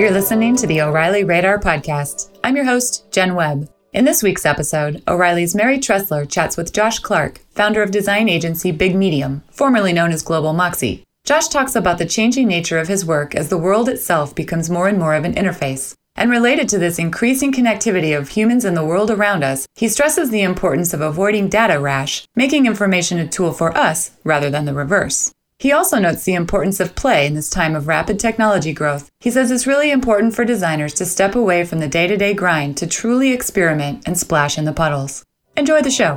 You're listening to the O'Reilly Radar Podcast. I'm your host, Jen Webb. In this week's episode, O'Reilly's Mary Treseler chats with Josh Clark, founder of design agency Big Medium, formerly known as Global Moxie. Josh talks about the changing nature of his work as the world itself becomes more and more of an interface. And related to this increasing connectivity of humans and the world around us, he stresses the importance of avoiding data rash, making information a tool for us rather than the reverse. He also notes the importance of play in this time of rapid technology growth. He says it's really important for designers to step away from the day to day grind to truly experiment and splash in the puddles. Enjoy the show.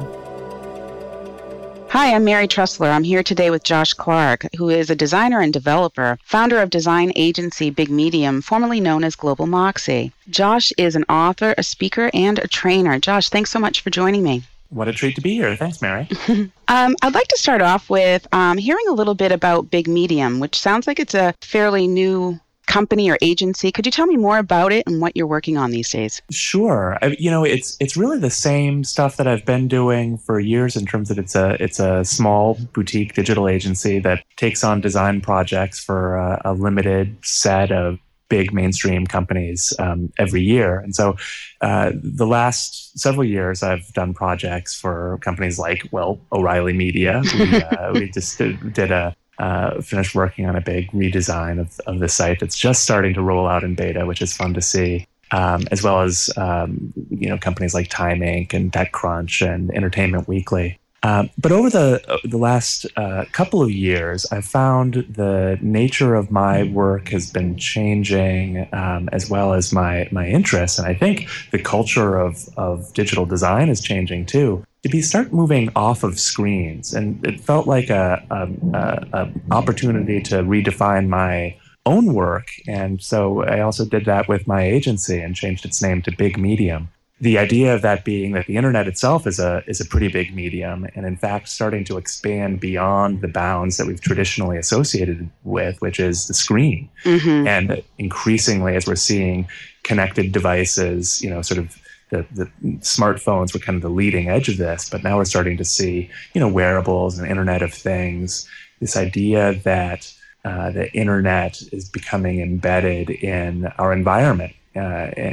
Hi, I'm Mary Treseler. I'm here today with Josh Clark, who is a designer and developer, founder of design agency Big Medium, formerly known as Global Moxie. Josh is an author, a speaker, and a trainer. Josh, thanks so much for joining me. What a treat to be here. Thanks, Mary. um, I'd like to start off with um, hearing a little bit about Big Medium, which sounds like it's a fairly new company or agency. Could you tell me more about it and what you're working on these days? Sure. I, you know, it's it's really the same stuff that I've been doing for years in terms of it's a it's a small boutique digital agency that takes on design projects for a, a limited set of big mainstream companies um, every year. And so uh, the last several years, I've done projects for companies like, well, O'Reilly Media. We, uh, we just did, did a uh, finished working on a big redesign of, of the site that's just starting to roll out in beta, which is fun to see. Um, as well as um, you know companies like Time Inc. and TechCrunch and Entertainment Weekly. Um, but over the the last uh, couple of years, I've found the nature of my work has been changing, um, as well as my my interests, and I think the culture of of digital design is changing too. To be start moving off of screens, and it felt like a, a, a opportunity to redefine my own work, and so I also did that with my agency and changed its name to Big Medium the idea of that being that the internet itself is a is a pretty big medium and in fact starting to expand beyond the bounds that we've traditionally associated with which is the screen mm-hmm. and increasingly as we're seeing connected devices you know sort of the, the smartphones were kind of the leading edge of this but now we're starting to see you know wearables and internet of things this idea that uh, the internet is becoming embedded in our environment uh,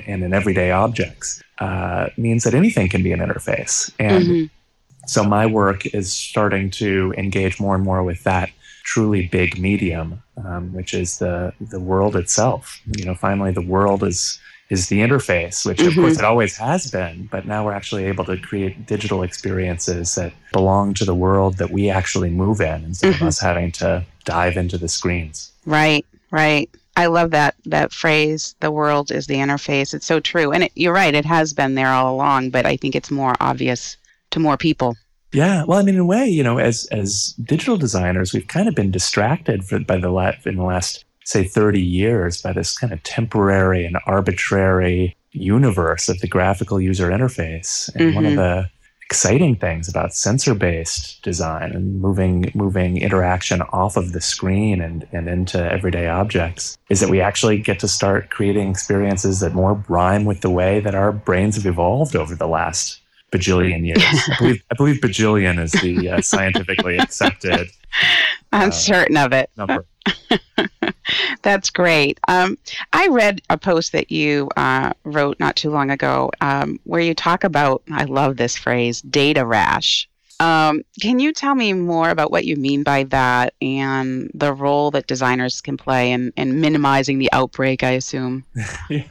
and in everyday objects uh, means that anything can be an interface. And mm-hmm. so my work is starting to engage more and more with that truly big medium, um, which is the the world itself. You know, finally, the world is is the interface, which of mm-hmm. course it always has been, but now we're actually able to create digital experiences that belong to the world that we actually move in instead mm-hmm. of us having to dive into the screens. Right, right. I love that that phrase. The world is the interface. It's so true, and it, you're right. It has been there all along, but I think it's more obvious to more people. Yeah, well, I mean, in a way, you know, as as digital designers, we've kind of been distracted for, by the la- in the last say 30 years by this kind of temporary and arbitrary universe of the graphical user interface. And mm-hmm. one of mm-hmm. the exciting things about sensor-based design and moving moving interaction off of the screen and, and into everyday objects is that we actually get to start creating experiences that more rhyme with the way that our brains have evolved over the last bajillion years. I believe I believe bajillion is the uh, scientifically accepted. I'm uh, certain of it. Number. That's great. Um, I read a post that you uh, wrote not too long ago um, where you talk about, I love this phrase, data rash. Um, can you tell me more about what you mean by that and the role that designers can play in, in minimizing the outbreak, I assume? yeah.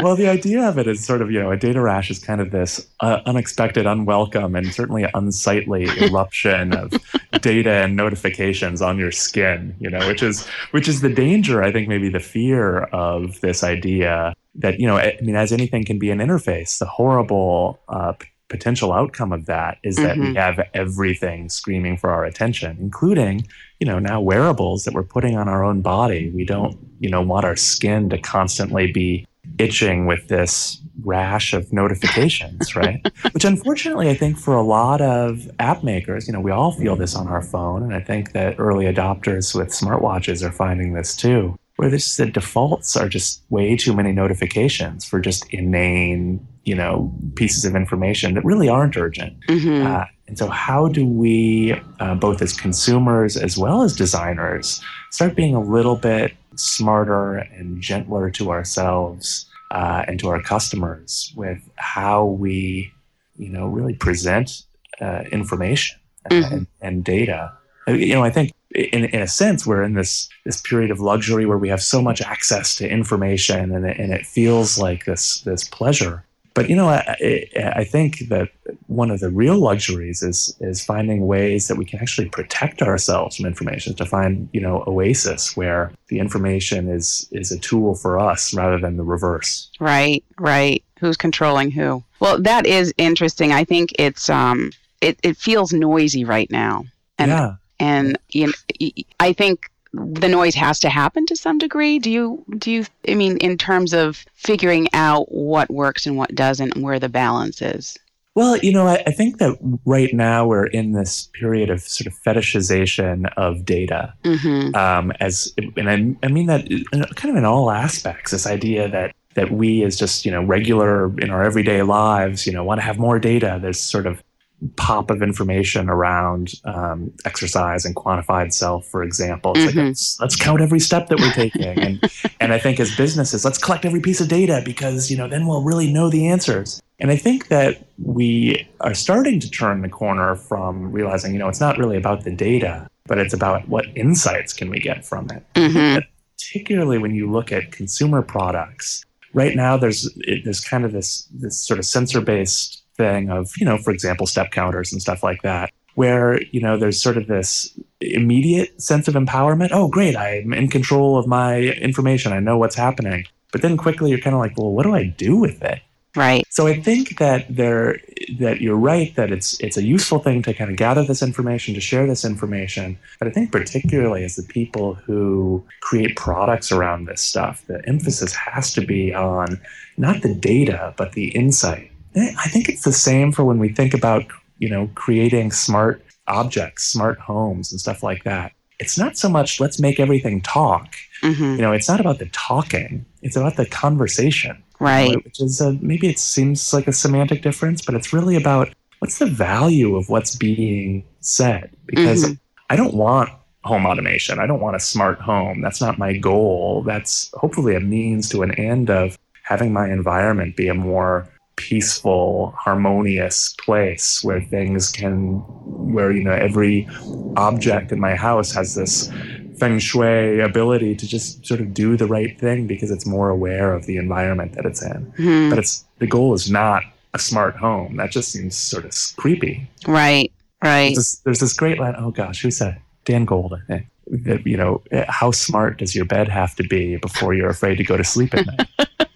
Well, the idea of it is sort of, you know, a data rash is kind of this uh, unexpected, unwelcome, and certainly unsightly eruption of data and notifications on your skin, you know, which is which is the danger, I think, maybe the fear of this idea that, you know, I mean, as anything can be an interface, the horrible uh, potential outcome of that is that mm-hmm. we have everything screaming for our attention, including, you know, now wearables that we're putting on our own body. We don't, you know, want our skin to constantly be itching with this rash of notifications, right? Which unfortunately, I think for a lot of app makers, you know, we all feel this on our phone. And I think that early adopters with smartwatches are finding this too where this the defaults are just way too many notifications for just inane you know pieces of information that really aren't urgent mm-hmm. uh, And so, how do we, uh, both as consumers as well as designers, start being a little bit smarter and gentler to ourselves uh, and to our customers with how we, you know, really present uh, information mm-hmm. and, and, data? Uh, you know, I think in, in a sense we're in this this period of luxury where we have so much access to information and, and it feels like this this pleasure but you know, I, I, think that one of the real luxuries is is finding ways that we can actually protect ourselves from information. To find you know oasis where the information is is a tool for us rather than the reverse. Right, right. Who's controlling who? Well, that is interesting. I think it's um it it feels noisy right now. And, yeah. And you know, I think the noise has to happen to some degree? Do you do you i mean in terms of figuring out what works and what doesn't and where the balance is? Well you know I, I, think that right now we're in this period of sort of fetishization of data. Mm-hmm. um, as and I, I mean that kind of in all aspects this idea that that we as just you know regular in our everyday lives you know want to have more data there's sort of pop of information around um, exercise and quantified self, for example. It's mm-hmm. like let's, let's, count every step that we're taking, and and I think as businesses, let's collect every piece of data because you know then we'll really know the answers. And I think that we are starting to turn the corner from realizing, you know, it's not really about the data, but it's about what insights can we get from it. Mm-hmm. Particularly when you look at consumer products, right now there's there's kind of this this sort of sensor based thing of, you know, for example, step counters and stuff like that, where, you know, there's sort of this immediate sense of empowerment. Oh, great, I'm in control of my information. I know what's happening. But then quickly you're kind of like, well, what do I do with it? Right. So I think that there that you're right that it's it's a useful thing to kind of gather this information, to share this information. But I think particularly as the people who create products around this stuff, the emphasis has to be on not the data, but the insight I think it's the same for when we think about, you know, creating smart objects, smart homes and stuff like that. It's not so much let's make everything talk. Mm-hmm. You know, it's not about the talking. It's about the conversation. Right. You know, which is a, maybe it seems like a semantic difference, but it's really about what's the value of what's being said because mm-hmm. I don't want home automation. I don't want a smart home. That's not my goal. That's hopefully a means to an end of having my environment be a more peaceful, harmonious place where things can, where, you know, every object in my house has this feng shui ability to just sort of do the right thing because it's more aware of the environment that it's in. Mm-hmm. But it's, the goal is not a smart home. That just seems sort of creepy. Right, right. There's this, there's this great line, oh gosh, who said? Dan Gold, I think. That, you know, how smart does your bed have to be before you're afraid to go to sleep at night?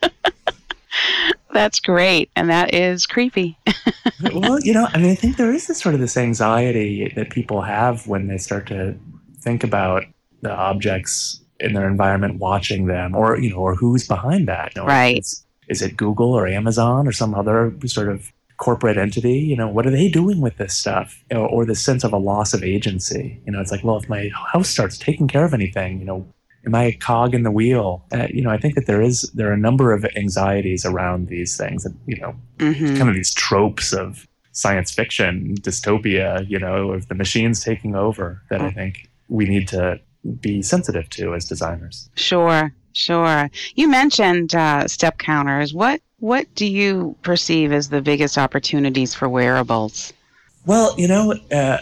That's great. And that is creepy. well, you know, I mean, I think there is this sort of this anxiety that people have when they start to think about the objects in their environment, watching them, or, you know, or who's behind that. You know, right. Is it Google or Amazon or some other sort of corporate entity? You know, what are they doing with this stuff? Or, or the sense of a loss of agency. You know, it's like, well, if my house starts taking care of anything, you know, am I a cog in the wheel? Uh, you know, I think that there is there are a number of anxieties around these things, and you know, mm-hmm. kind of these tropes of science fiction dystopia. You know, of the machines taking over that I think we need to be sensitive to as designers. Sure, sure. You mentioned uh, step counters. What what do you perceive as the biggest opportunities for wearables? Well, you know, uh,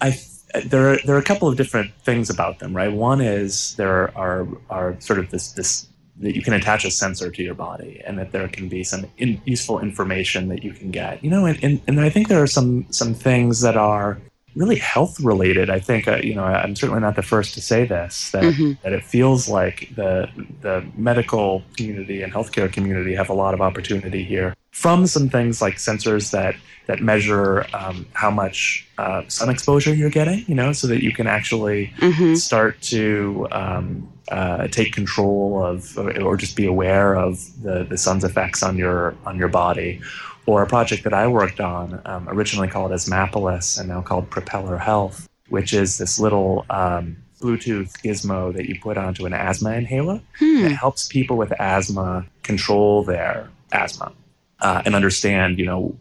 I there are there are a couple of different things about them, right? One is there are are sort of this this that you can attach a sensor to your body, and that there can be some in, useful information that you can get. You know, and, and and I think there are some some things that are really health related. I think uh, you know I'm certainly not the first to say this that mm-hmm. that it feels like the the medical community and healthcare community have a lot of opportunity here from some things like sensors that that measure um, how much uh, sun exposure you're getting, you know, so that you can actually mm-hmm. start to um, uh, take control of or just be aware of the, the sun's effects on your on your body. Or a project that I worked on, um, originally called Asthmapolis and now called Propeller Health, which is this little um, Bluetooth gizmo that you put onto an asthma inhaler. Hmm. It helps people with asthma control their asthma uh, and understand, you know,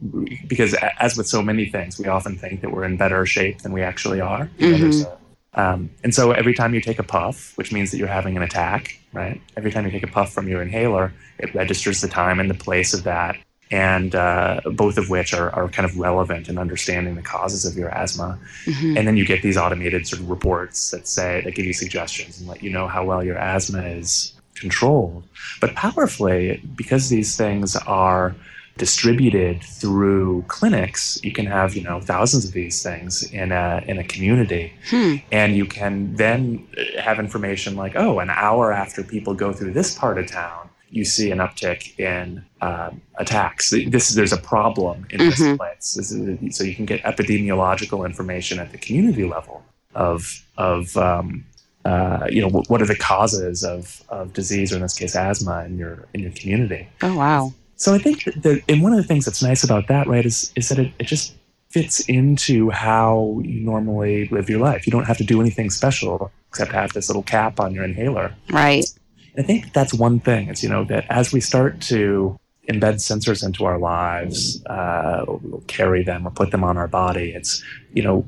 because as with so many things, we often think that we're in better shape than we actually are. Mm-hmm. um, and so every time you take a puff, which means that you're having an attack, right? Every time you take a puff from your inhaler, it registers the time and the place of that, and uh, both of which are, are kind of relevant in understanding the causes of your asthma. Mm-hmm. And then you get these automated sort of reports that say, that give you suggestions and let you know how well your asthma is controlled. But powerfully, because these things are distributed through clinics, you can have you know thousands of these things in a in a community, hmm. and you can then have information like, oh, an hour after people go through this part of town, you see an uptick in um, attacks. This there's a problem in mm-hmm. this place, this is, so you can get epidemiological information at the community level of of um, uh, you know what are the causes of, of disease or in this case asthma in your in your community. Oh wow! So I think that, and one of the things that's nice about that, right, is is that it, it just fits into how you normally live your life. You don't have to do anything special except have this little cap on your inhaler. Right. I think that's one thing. It's you know that as we start to embed sensors into our lives, uh, carry them or put them on our body, it's you know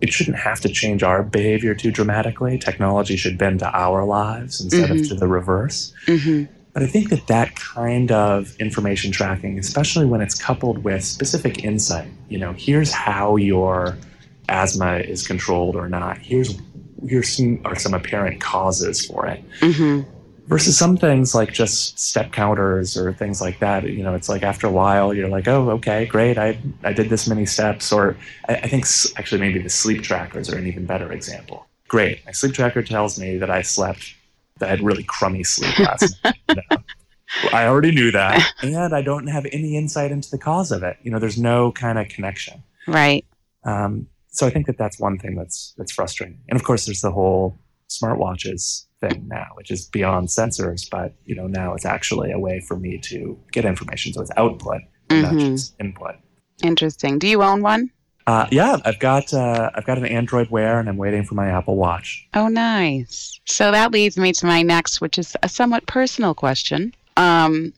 it shouldn't have to change our behavior too dramatically. Technology should bend to our lives instead mm-hmm. of to the reverse. Mm-hmm. But I think that that kind of information tracking, especially when it's coupled with specific insight, you know, here's how your asthma is controlled or not. Here's here's some are some apparent causes for it. Mm-hmm versus some things like just step counters or things like that. You know it's like after a while you're like oh okay great. I, I did this many steps or I, I think actually maybe the sleep trackers are an even better example. Great. My sleep tracker tells me that i slept that i had really crummy sleep last night. I already knew that and i don't have any insight into the cause of it. You know there's no kind of connection. Right. Um, so i think that that's one thing that's that's frustrating. And of course there's the whole smartwatches thing now, which is beyond sensors, but you know now it's actually a way for me to get information. So it's output, mm-hmm. not just input. Interesting. Do you own one? Uh, yeah, I've got uh, I've got an Android Wear, and I'm waiting for my Apple Watch. Oh, nice. So that leads me to my next, which is a somewhat personal question. Um,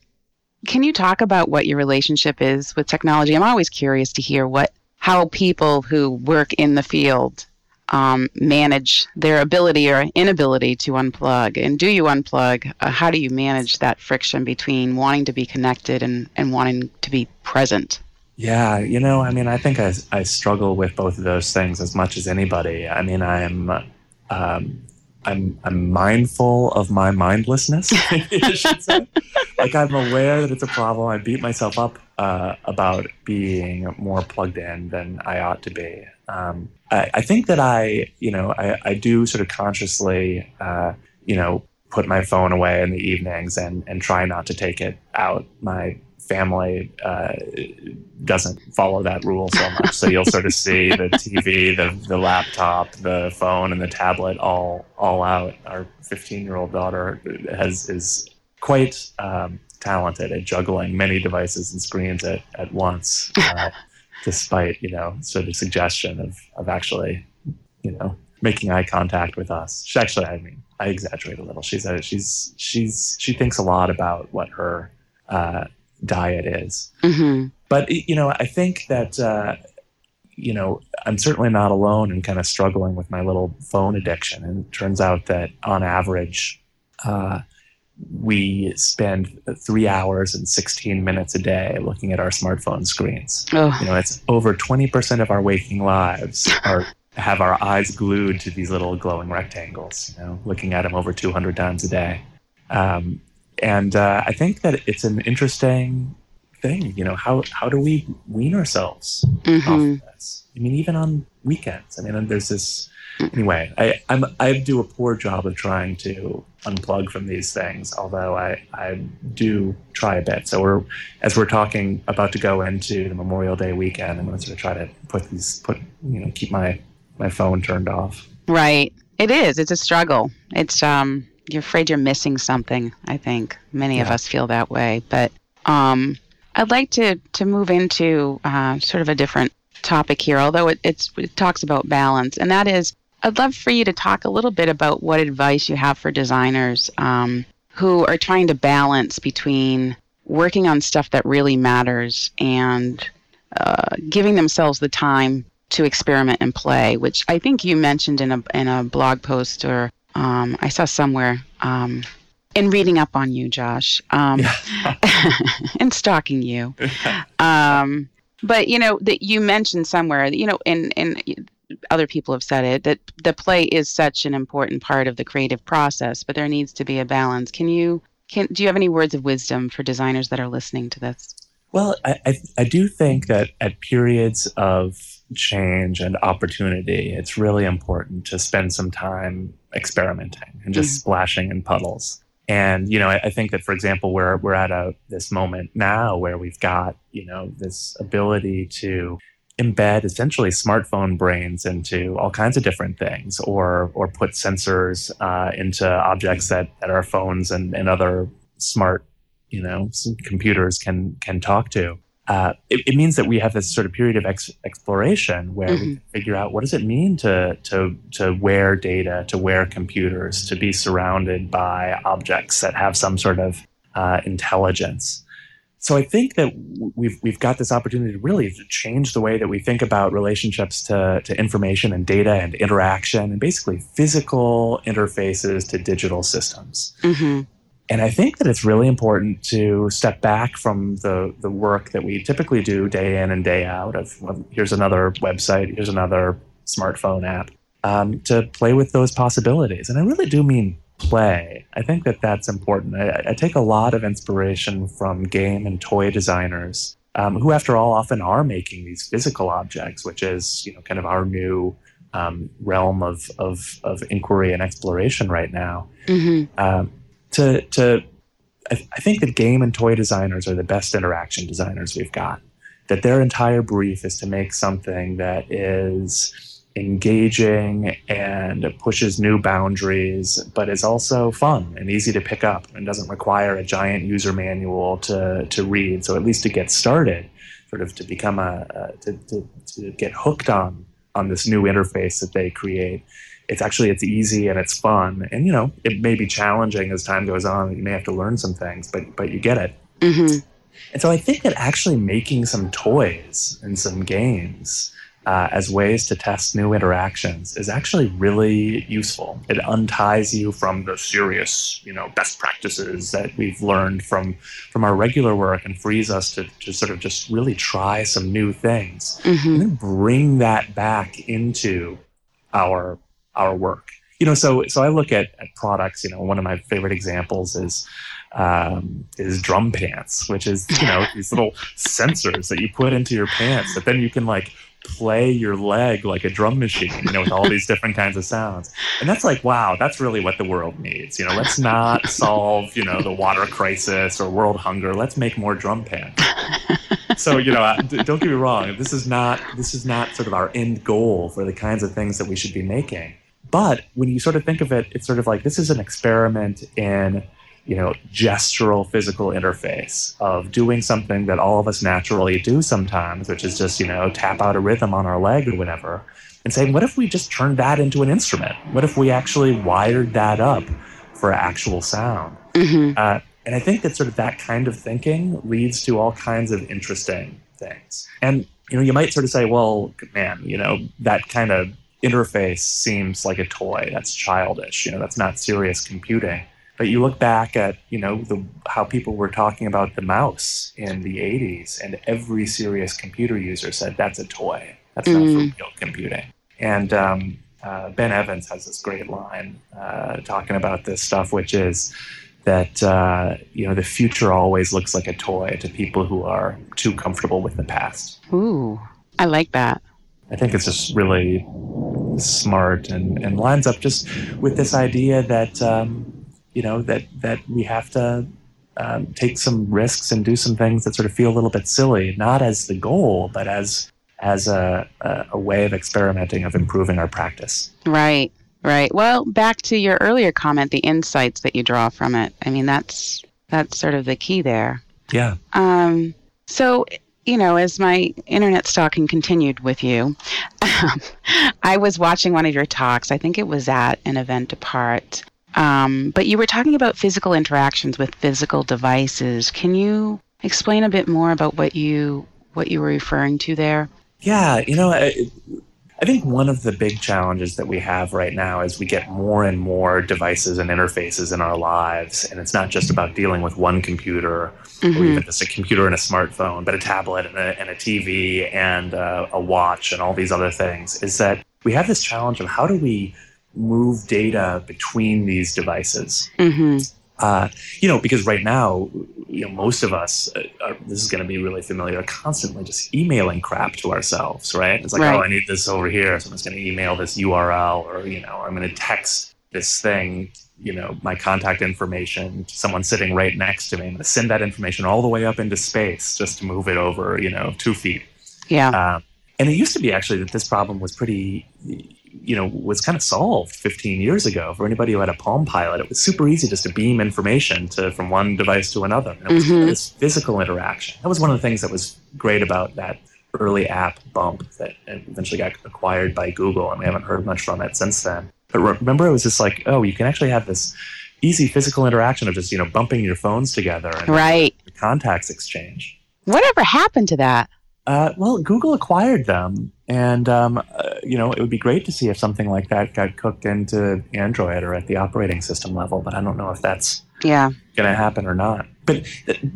can you talk about what your relationship is with technology? I'm always curious to hear what how people who work in the field um, manage their ability or inability to unplug? And do you unplug? Uh, how do you manage that friction between wanting to be connected and, and wanting to be present? Yeah, you know, I mean, I think I, I struggle with both of those things as much as anybody. I mean, I'm um, I'm I'm mindful of my mindlessness. like I'm aware that it's a problem. I beat myself up uh, about being more plugged in than I ought to be. Um, I, I, think that I, you know, I, I do sort of consciously, uh, you know, put my phone away in the evenings and, and try not to take it out. My family uh, doesn't follow that rule so much. So you'll sort of see the TV, the, the laptop, the phone, and the tablet all all out. Our 15 year old daughter has is quite um, talented at juggling many devices and screens at, at once. Uh, despite you know sort of suggestion of of actually you know making eye contact with us. She actually, I mean, I exaggerate a little. She's a, she's she's she thinks a lot about what her uh, diet is. Mm-hmm. But you know, I think that uh, you know I'm certainly not alone in kind of struggling with my little phone addiction. And it turns out that on average, uh, we spend three hours and 16 minutes a day looking at our smartphone screens. Oh. You know, it's over 20% of our waking lives are have our eyes glued to these little glowing rectangles, you know, looking at them over 200 times a day. Um, and uh, I think that it's an interesting thing. You know, how, how do we wean ourselves mm-hmm. off of this? I mean, even on weekends. I mean, there's this anyway, I I'm, I do a poor job of trying to unplug from these things, although I, I do try a bit. So we're as we're talking about to go into the Memorial Day weekend, I'm going to sort of try to put these put you know keep my my phone turned off. Right. It is. It's a struggle. It's um you're afraid you're missing something. I think many yeah. of us feel that way, but um I'd like to to move into uh, sort of a different topic here, although it, it talks about balance, and that is I'd love for you to talk a little bit about what advice you have for designers um, who are trying to balance between working on stuff that really matters and uh, giving themselves the time to experiment and play, which I think you mentioned in a in a blog post or um, I saw somewhere um, in reading up on you, Josh, um, and stalking you. Um, but you know that you mentioned somewhere, you know, and and other people have said it that the play is such an important part of the creative process, but there needs to be a balance. Can you can do you have any words of wisdom for designers that are listening to this? Well, I, I, I do think that at periods of change and opportunity, it's really important to spend some time experimenting and just mm-hmm. splashing in puddles. And you know, I, I, think that, for example, we're we're at a this moment now where we've got you know this ability to embed essentially smartphone brains into all kinds of different things or or put sensors uh, into objects that, that our phones and, and other smart you know computers can can talk to uh, it, it, means that we have this sort of period of ex- exploration where mm-hmm. we figure out what does it mean to to to wear data to wear computers to be surrounded by objects that have some sort of uh, intelligence so I think that we've we've got this opportunity to really change the way that we think about relationships to, to information and data and interaction and basically physical interfaces to digital systems. Mm-hmm. And I think that it's really important to step back from the, the work that we typically do day in and day out of well, here's another website, here's another smartphone app, um, to play with those possibilities. And I really do mean play. I think that that's important. I, I take a lot of inspiration from game and toy designers um, who, after all, often are making these physical objects, which is you know kind of our new um, realm of, of, of inquiry and exploration right now. Mm-hmm. Um, to to I, I think that game and toy designers are the best interaction designers we've got. That their entire brief is to make something that is engaging and pushes new boundaries, but is also fun and easy to pick up and doesn't require a giant user manual to, to read. So at least to get started, sort of to become a, to, to, to get hooked on on this new interface that they create. It's actually it's easy and it's fun, and you know it may be challenging as time goes on. You may have to learn some things, but but you get it. Mm-hmm. And so I think that actually making some toys and some games uh, as ways to test new interactions is actually really useful. It unties you from the serious, you know, best practices that we've learned from from our regular work and frees us to, to sort of just really try some new things mm-hmm. and then bring that back into our our work. You know, so so I look at, at products. You know, one of my favorite examples is um, is drum pants, which is you know these little sensors that you put into your pants that then you can like play your leg like a drum machine, you know, with all these different kinds of sounds. And that's like, wow, that's really what the world needs. You know, let's not solve, you know, the water crisis or world hunger. Let's make more drum pants. so, you know, don't get me wrong. This is not this is not sort of our end goal for the kinds of things that we should be making. But when you sort of think of it, it's sort of like this is an experiment in you know, gestural physical interface of doing something that all of us naturally do sometimes, which is just, you know, tap out a rhythm on our leg or whatever, and saying, what if we just turned that into an instrument? What if we actually wired that up for actual sound? Mm-hmm. Uh, and I think that sort of that kind of thinking leads to all kinds of interesting things. And, you know, you might sort of say, well, man, you know, that kind of interface seems like a toy. That's childish. You know, that's not serious computing. But you look back at you know the how people were talking about the mouse in the 80s, and every serious computer user said that's a toy. That's mm. not for mm. real computing. And um, uh, Ben Evans has this great line uh, talking about this stuff, which is that uh, you know the future always looks like a toy to people who are too comfortable with the past. Ooh, I like that. I think it's just really smart and, and lines up just with this idea that um, you know that that we have to um, take some risks and do some things that sort of feel a little bit silly, not as the goal, but as as a, a, a way of experimenting of improving our practice. Right, right. Well, back to your earlier comment, the insights that you draw from it. I mean, that's that's sort of the key there. Yeah. Um. So you know, as my internet stalking continued with you, I was watching one of your talks. I think it was at an event apart, Um, but you were talking about physical interactions with physical devices. Can you explain a bit more about what you what you were referring to there? Yeah, you know, I, I think one of the big challenges that we have right now is we get more and more devices and interfaces in our lives, and it's not just about dealing with one computer mm-hmm. or even just a computer and a smartphone, but a tablet and a, and a TV and uh, a watch and all these other things. Is that we have this challenge of how do we move data between these devices? Mm-hmm. Uh, you know, because right now, you know, most of us, uh, are, this is going to be really familiar, are constantly just emailing crap to ourselves, right? It's like, right. oh, I need this over here. Someone's going to email this URL, or you know, I'm going to text this thing, you know, my contact information to someone sitting right next to me. I'm going to send that information all the way up into space just to move it over, you know, two feet. Yeah. Um, and it used to be actually that this problem was pretty you know was kind of solved 15 years ago for anybody who had a palm pilot. It was super easy just to beam information to from one device to another. And it was mm-hmm. this physical interaction. That was one of the things that was great about that early app bump that eventually got acquired by google and we haven't heard much from it since then. But remember it was just like oh you can actually have this easy physical interaction of just you know bumping your phones together and right. contacts exchange. Whatever happened to that? Uh, well, Google acquired them, and um, uh, you know it would be great to see if something like that got cooked into Android or at the operating system level. But I don't know if that's yeah going to happen or not. But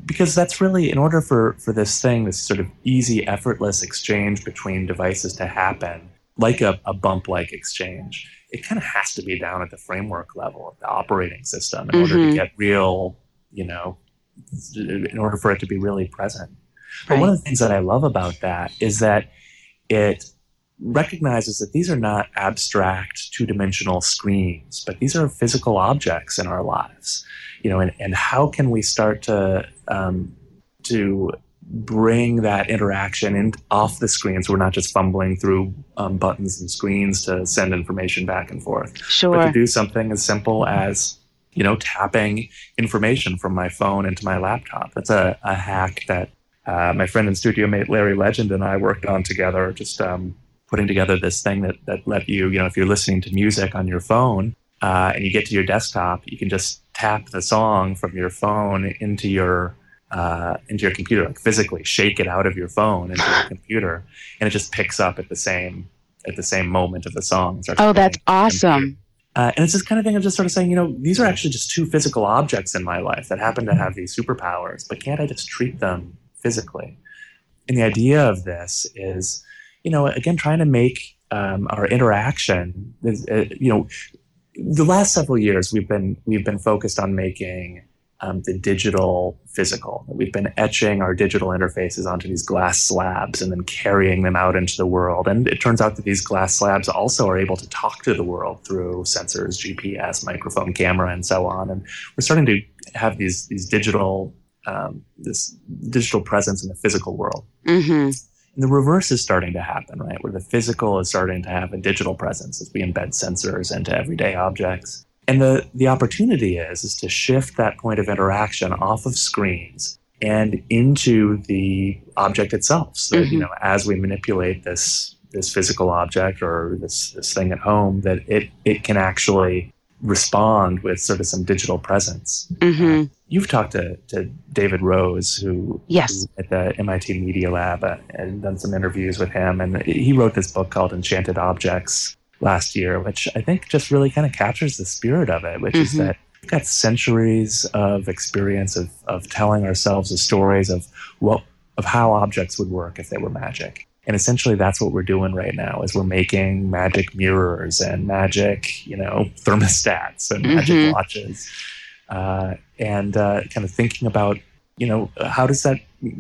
because that's really in order for for this thing, this sort of easy, effortless exchange between devices to happen, like a, a bump like exchange, it kind of has to be down at the framework level of the operating system in mm-hmm. order to mm-hmm. get real, you know, in order for it to be really present. But one of the things that I love about that is that it recognizes that these are not abstract two-dimensional screens, but these are physical objects in our lives. You know, and, and how can we start to um, to bring that interaction in off the screen so we're not just fumbling through um, buttons and screens to send information back and forth. Sure. But to do something as simple as you know tapping information from my phone into my laptop. That's a, a hack that uh, my friend and studio mate Larry Legend and I worked on together, just um, putting together this thing that that let you, you know, if you're listening to music on your phone uh, and you get to your desktop, you can just tap the song from your phone into your uh, into your computer, like physically shake it out of your phone into your computer, and it just picks up at the same at the same moment of the song. Oh, that's awesome. Uh, and it's this kind of thing of just sort of saying, you know, these are actually just two physical objects in my life that happen to have these superpowers, but can't I just treat them physically. And the idea of this is, you know, again, trying to make um, our interaction, uh, you know, the last several years we've been we've been focused on making um, the digital physical. We've been etching our digital interfaces onto these glass slabs and then carrying them out into the world. And it turns out that these glass slabs also are able to talk to the world through sensors, GPS, microphone, camera, and so on. And we're starting to have these these digital um, this digital presence in the physical world. Mm-hmm. And the reverse is starting to happen, right? Where the physical is starting to have a digital presence as we embed sensors into everyday objects. And the, the opportunity is, is to shift that point of interaction off of screens and into the object itself. So mm-hmm. you know, as we manipulate this this physical object or this this thing at home, that it it can actually respond with sort of some digital presence. Mm-hmm. Uh, you've talked to, to David Rose, who, yes. Who at the MIT Media Lab, uh, and done some interviews with him. And he wrote this book called Enchanted Objects last year, which I think just really kind of captures the spirit of it, which mm-hmm. is that we've got centuries of experience of, of telling ourselves the stories of what of how objects would work if they were magic. And essentially that's what we're doing right now is we're making magic mirrors and magic, you know, thermostats and mm-hmm. magic watches. Uh, and uh, kind of thinking about, you know, how does that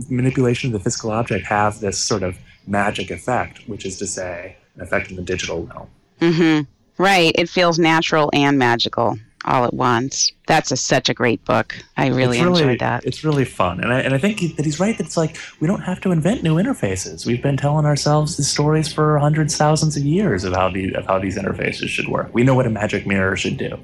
manipulation of the physical object have this sort of magic effect, which is to say, an effect in the digital realm. Mm-hmm. Right. It feels natural and magical all at once. That's a, such a great book. I really, really enjoyed that. It's really fun, and I, and I think that he's right. That it's like we don't have to invent new interfaces. We've been telling ourselves these stories for hundreds, thousands of years of how the of how these interfaces should work. We know what a magic mirror should do.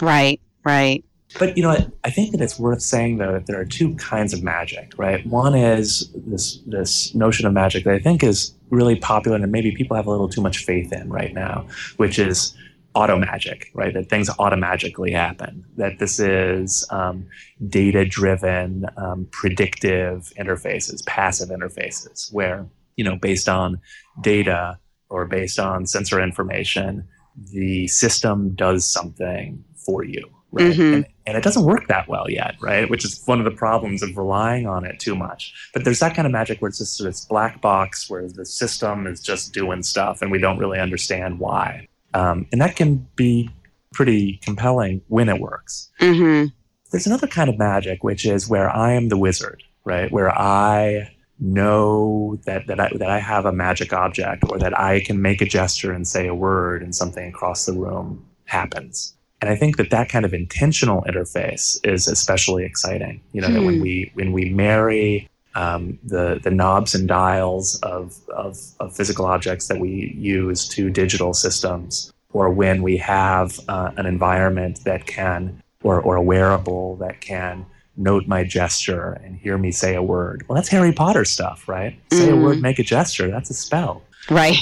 Right. Right. But you know, I, I think that it's worth saying though that there are two kinds of magic, right? One is this this notion of magic that I think is really popular and maybe people have a little too much faith in right now, which is auto magic, right? That things automatically happen. That this is um, data driven, um, predictive interfaces, passive interfaces, where, you know, based on data or based on sensor information, the system does something for you. Right. Mm-hmm. And, and, it doesn't work that well yet, right? Which is one of the problems of relying on it too much. But there's that kind of magic where it's just this black box where the system is just doing stuff and we don't really understand why. Um, and that can be pretty compelling when it works. Mm-hmm. There's another kind of magic, which is where I am the wizard, right? Where I know that, that, I, that I have a magic object or that I can make a gesture and say a word and something across the room happens. And I think that that kind of intentional interface is especially exciting. You know, hmm. that when hmm. we when we marry um, the the knobs and dials of, of, of physical objects that we use to digital systems, or when we have uh, an environment that can, or or a wearable that can note my gesture and hear me say a word. Well, that's Harry Potter stuff, right? Say mm. a word, make a gesture. That's a spell. Right.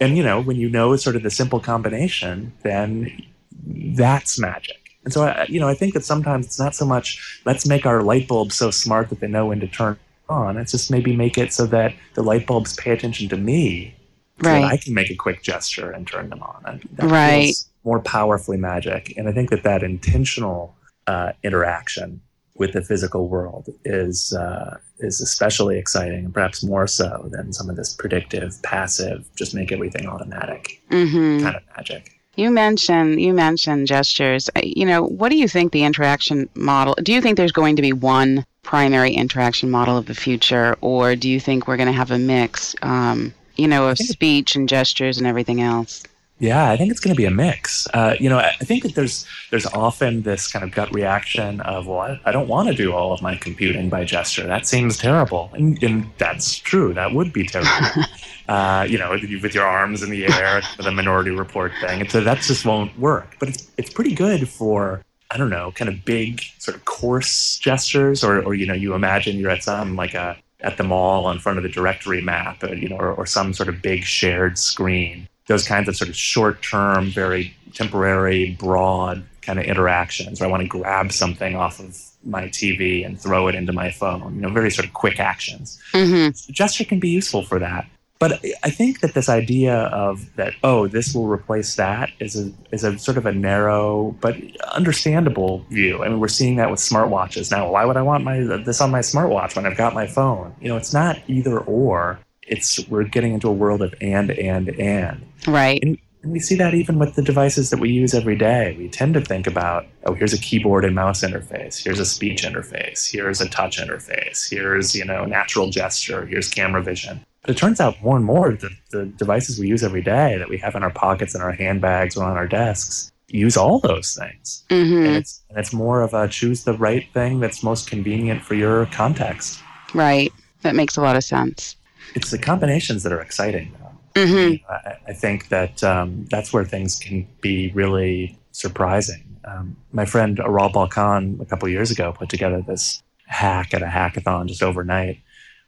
And you know, when you know sort of the simple combination, then that's magic. And so, I, you know, I think that sometimes it's not so much let's make our light bulbs so smart that they know when to turn on. It's just maybe make it so that the light bulbs pay attention to me, so right. that I can make a quick gesture and turn them on. And that right. more powerfully magic. And I think that that intentional uh, interaction with the physical world is uh, is especially exciting, and perhaps more so than some of this predictive, passive, just make everything automatic mm-hmm. kind of magic. You mentioned you mentioned gestures. You know, what do you think the interaction model? Do you think there's going to be one primary interaction model of the future, or do you think we're going to have a mix? Um, you know, of speech and gestures and everything else. Yeah, I think it's going to be a mix. Uh, you know, I think that there's there's often this kind of gut reaction of, well, I, don't want to do all of my computing by gesture. That seems terrible, and, and that's true. That would be terrible. uh, you know, with your arms in the air, the Minority Report thing, and so that just won't work. But it's it's pretty good for I don't know, kind of big sort of coarse gestures, or or you know, you imagine you're at some like a at the mall in front of the directory map, uh, you know, or, or some sort of big shared screen those kinds of sort of short term, very temporary, broad kind of interactions where I want to grab something off of my TV and throw it into my phone, you know, very sort of quick actions. Mm-hmm. Gesture can be useful for that. But I think that this idea of that, oh, this will replace that is a, is a sort of a narrow but understandable view. I mean, we're seeing that with smartwatches now. Why would I want my this on my smartwatch when I've got my phone? You know, it's not either or it's we're getting into a world of and and and. Right. And, and we see that even with the devices that we use every day. We tend to think about oh here's a keyboard and mouse interface. Here's a speech interface. Here's a touch interface. Here's you know natural gesture. Here's camera vision. But it turns out more and more the, the devices we use every day that we have in our pockets and our handbags or on our desks use all those things. Mm-hmm. and, it's, and it's more of a choose the right thing that's most convenient for your context. Right. That makes a lot of sense it's the combinations that are exciting. Mm-hmm. I, I, think that um, that's where things can be really surprising. Um, my friend Aral Balkan a couple years ago put together this hack at a hackathon just overnight,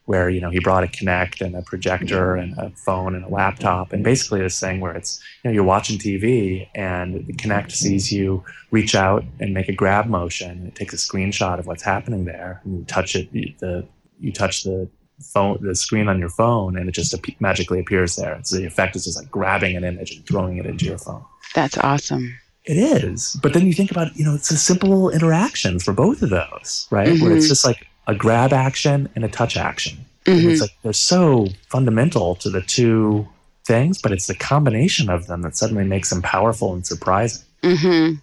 where you know he brought a Kinect and a projector and a phone and a laptop, and basically this thing where it's you know you're watching TV and the Kinect sees you reach out and make a grab motion. It takes a screenshot of what's happening there, and you touch it. The you touch the phone, the screen on your phone, and it just ap- magically appears there. So the effect is just like grabbing an image and throwing it into your phone. That's awesome. It is, but then you think about you know it's a simple interaction for both of those, right? Mm-hmm. Where it's just like a grab action and a touch action. Mm-hmm. it's like they're so fundamental to the two things, but it's the combination of them that suddenly makes them powerful and surprising. Mm-hmm.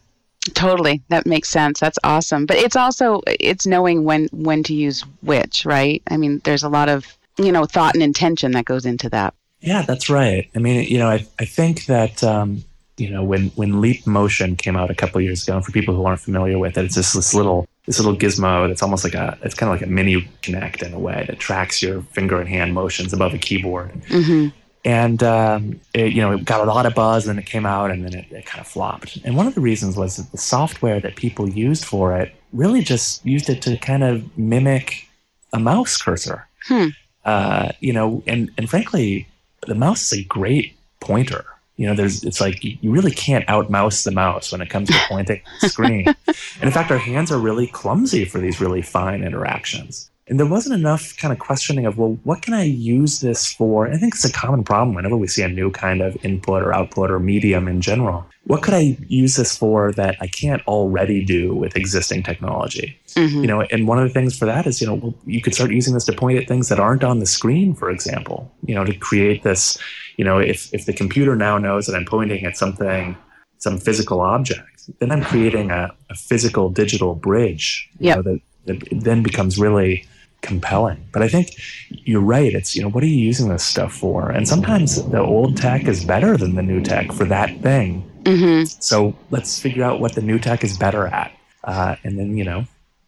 Totally. That makes sense. That's awesome. But it's also it's knowing when when to use which, right? I mean, there's a lot of, you know, thought and intention that goes into that. Yeah, that's right. I mean, you know, I, I think that um, you know, when when Leap Motion came out a couple years ago, and for people who aren't familiar with it, it's just this little this little gizmo that's almost like a it's kind of like a mini Kinect in a way that tracks your finger and hand motions above a keyboard. Mm-hmm and um, it, you know it got a lot of buzz and it came out and then it, it, kind of flopped and one of the reasons was that the software that people used for it really just used it to kind of mimic a mouse cursor hmm. uh, you know and, and frankly the mouse is a great pointer You know, there's it's like you really can't outmouse the mouse when it comes to pointing the screen. And in fact, our hands are really clumsy for these really fine interactions. And there wasn't enough kind of questioning of, well, what can I use this for? I think it's a common problem whenever we see a new kind of input or output or medium in general. What could I use this for that I can't already do with existing technology? Mm-hmm. You know, and one of the things for that is, you know, well, you could start using this to point at things that aren't on the screen, for example, you know, to create this, you know, if, if the computer now knows that I'm pointing at something, some physical object, then I'm creating a, a physical digital bridge, you yep. know, that, that then becomes really compelling. But I think you're right. It's, you know, what are you using this stuff for? And sometimes the old tech is better than the new tech for that thing. Mm-hmm. So let's figure out what the new tech is better at. Uh, and then, you know,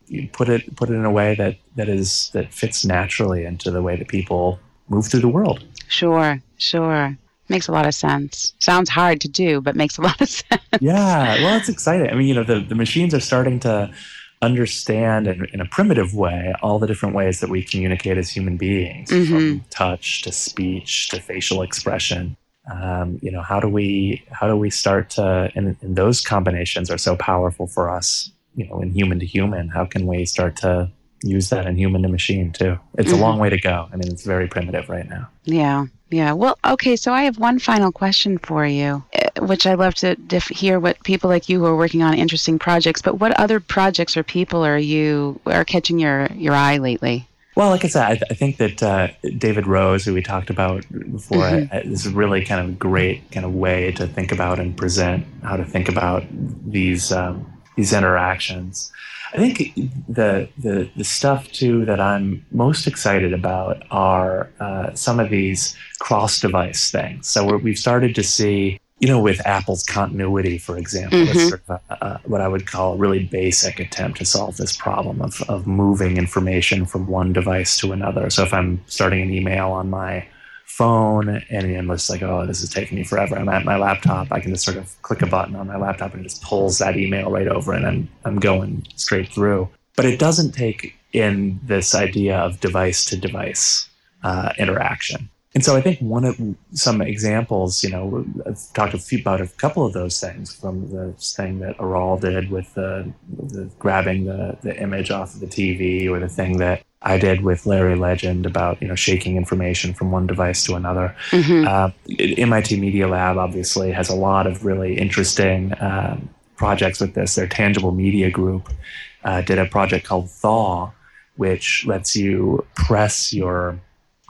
you put it put it in a way that that is that fits naturally into the way that people move through the world. Sure, sure. Makes a lot of sense. Sounds hard to do, but makes a lot of sense. Yeah, well, it's exciting. I mean, you know, the, the machines are starting to understand in, in, a primitive way all the different ways that we communicate as human beings mm-hmm. from touch to speech to facial expression um, you know how do we how do we start to and, and, those combinations are so powerful for us you know in human to human how can we start to use that in human to machine too it's mm-hmm. a long way to go i mean it's very primitive right now yeah yeah. Well, okay. So I have one final question for you, eh, which I love to diff- hear what people like you who are working on interesting projects. But what other projects or people are you are catching your your eye lately? Well, like I said, I, th- I think that uh, David Rose, who we talked about before, mm-hmm. I, I, is a really kind of great kind of way to think about and present how to think about these um, these interactions. I think the, the the stuff too that I'm most excited about are uh, some of these cross-device things. So we've started to see, you know, with Apple's continuity, for example, mm-hmm. sort of a, a, what I would call a really basic attempt to solve this problem of of moving information from one device to another. So if I'm starting an email on my phone and I'm just like, oh, this is taking me forever. I'm at my laptop. I can just sort of click a button on my laptop and it just pulls that email right over and I'm, I'm going straight through. But it doesn't take in this idea of device to device uh, interaction. And so I think one of some examples, you know, I've talked a few, about a couple of those things from the thing that Aral did with the, the grabbing the, the image off of the TV or the thing that I did with Larry Legend about you know shaking information from one device to another. Mm-hmm. Uh, MIT Media Lab obviously has a lot of really interesting uh, projects with this. Their Tangible Media Group uh, did a project called Thaw, which lets you press your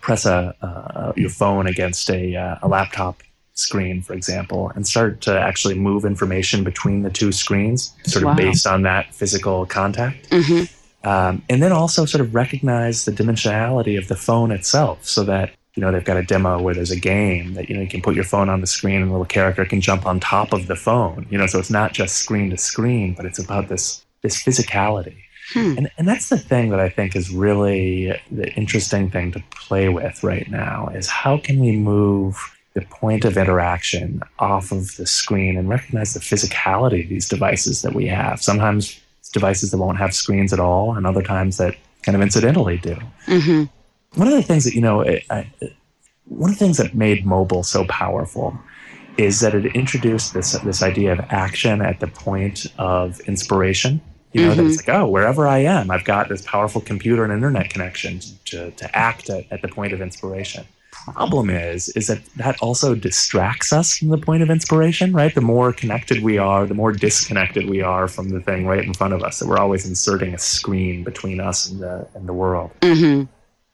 press a uh, your phone against a uh, a laptop screen, for example, and start to actually move information between the two screens, sort of wow. based on that physical contact. Mm-hmm. Um, and then also sort of recognize the dimensionality of the phone itself so that you know they've got a demo where there's a game that you know you can put your phone on the screen and a little character can jump on top of the phone you know so it's not just screen to screen but it's about this this physicality hmm. and, and that's the thing that i think is really the interesting thing to play with right now is how can we move the point of interaction off of the screen and recognize the physicality of these devices that we have sometimes devices that won't have screens at all, and other times that kind of incidentally do. Mm-hmm. One of the things that you know, I, one of the things that made mobile so powerful is that it introduced this this idea of action at the point of inspiration. You know, mm-hmm. that it's like, oh, wherever I am, I've got this powerful computer and internet connection to, to act at, at the point of inspiration problem is is that that also distracts us from the point of inspiration right the more connected we are the more disconnected we are from the thing right in front of us that we're always inserting a screen between us and the and the world mm-hmm.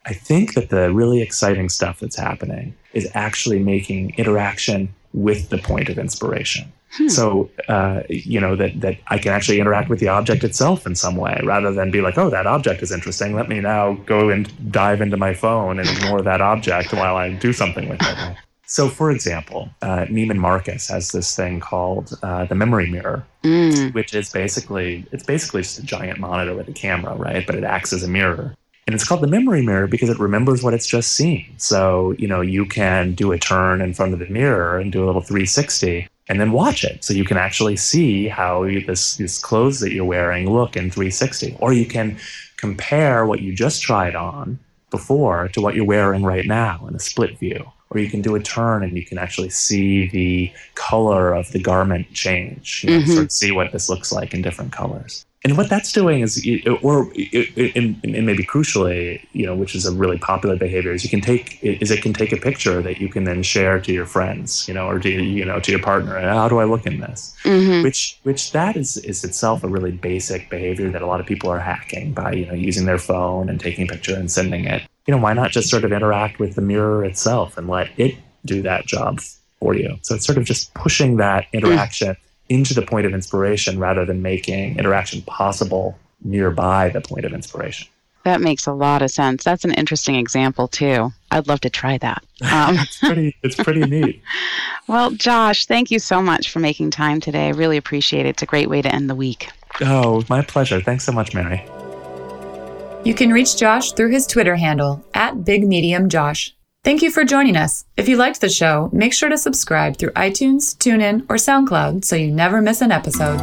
i think that the really exciting stuff that's happening is actually making interaction with the point of inspiration Hmm. So, uh, you know, that, that I can actually interact with the object itself in some way rather than be like, oh, that object is interesting. Let me now go and dive into my phone and ignore that object while I do something with it. So, for example, uh, Neiman Marcus has this thing called uh, the memory mirror, mm. which is basically it's basically just a giant monitor with a camera, right? But it acts as a mirror, and it's called the memory mirror because it remembers what it's just seen. So, you know, you can do a turn in front of the mirror and do a little 360, and then watch it. So you can actually see how this these clothes that you're wearing look in 360 or you can compare what you just tried on before to what you're wearing right now in a split view. Or you can do a turn and you can actually see the color of the garment change, you know, mm-hmm. sort of see what this looks like in different colors and what that's doing is, or and, maybe crucially, you know, which is a really popular behavior, is you can take is it can take a picture that you can then share to your friends, you know, or to you know to your partner. How do I look in this? Mm-hmm. Which which that is is itself a really basic behavior that a lot of people are hacking by you know using their phone and taking a picture and sending it. You know, why not just sort of interact with the mirror itself and let it do that job for you? So it's sort of just pushing that interaction into the point of inspiration rather than making interaction possible nearby the point of inspiration. That makes a lot of sense. That's an interesting example too. I'd love to try that. Um, it's pretty. It's pretty neat. well, Josh, thank you so much for making time today. I really appreciate it. It's a great way to end the week. Oh, my pleasure. Thanks so much, Mary. You can reach Josh through his Twitter handle at BigMediumJosh. Thank you for joining us. If you liked the show, make sure to subscribe through iTunes, TuneIn, or SoundCloud so you never miss an episode.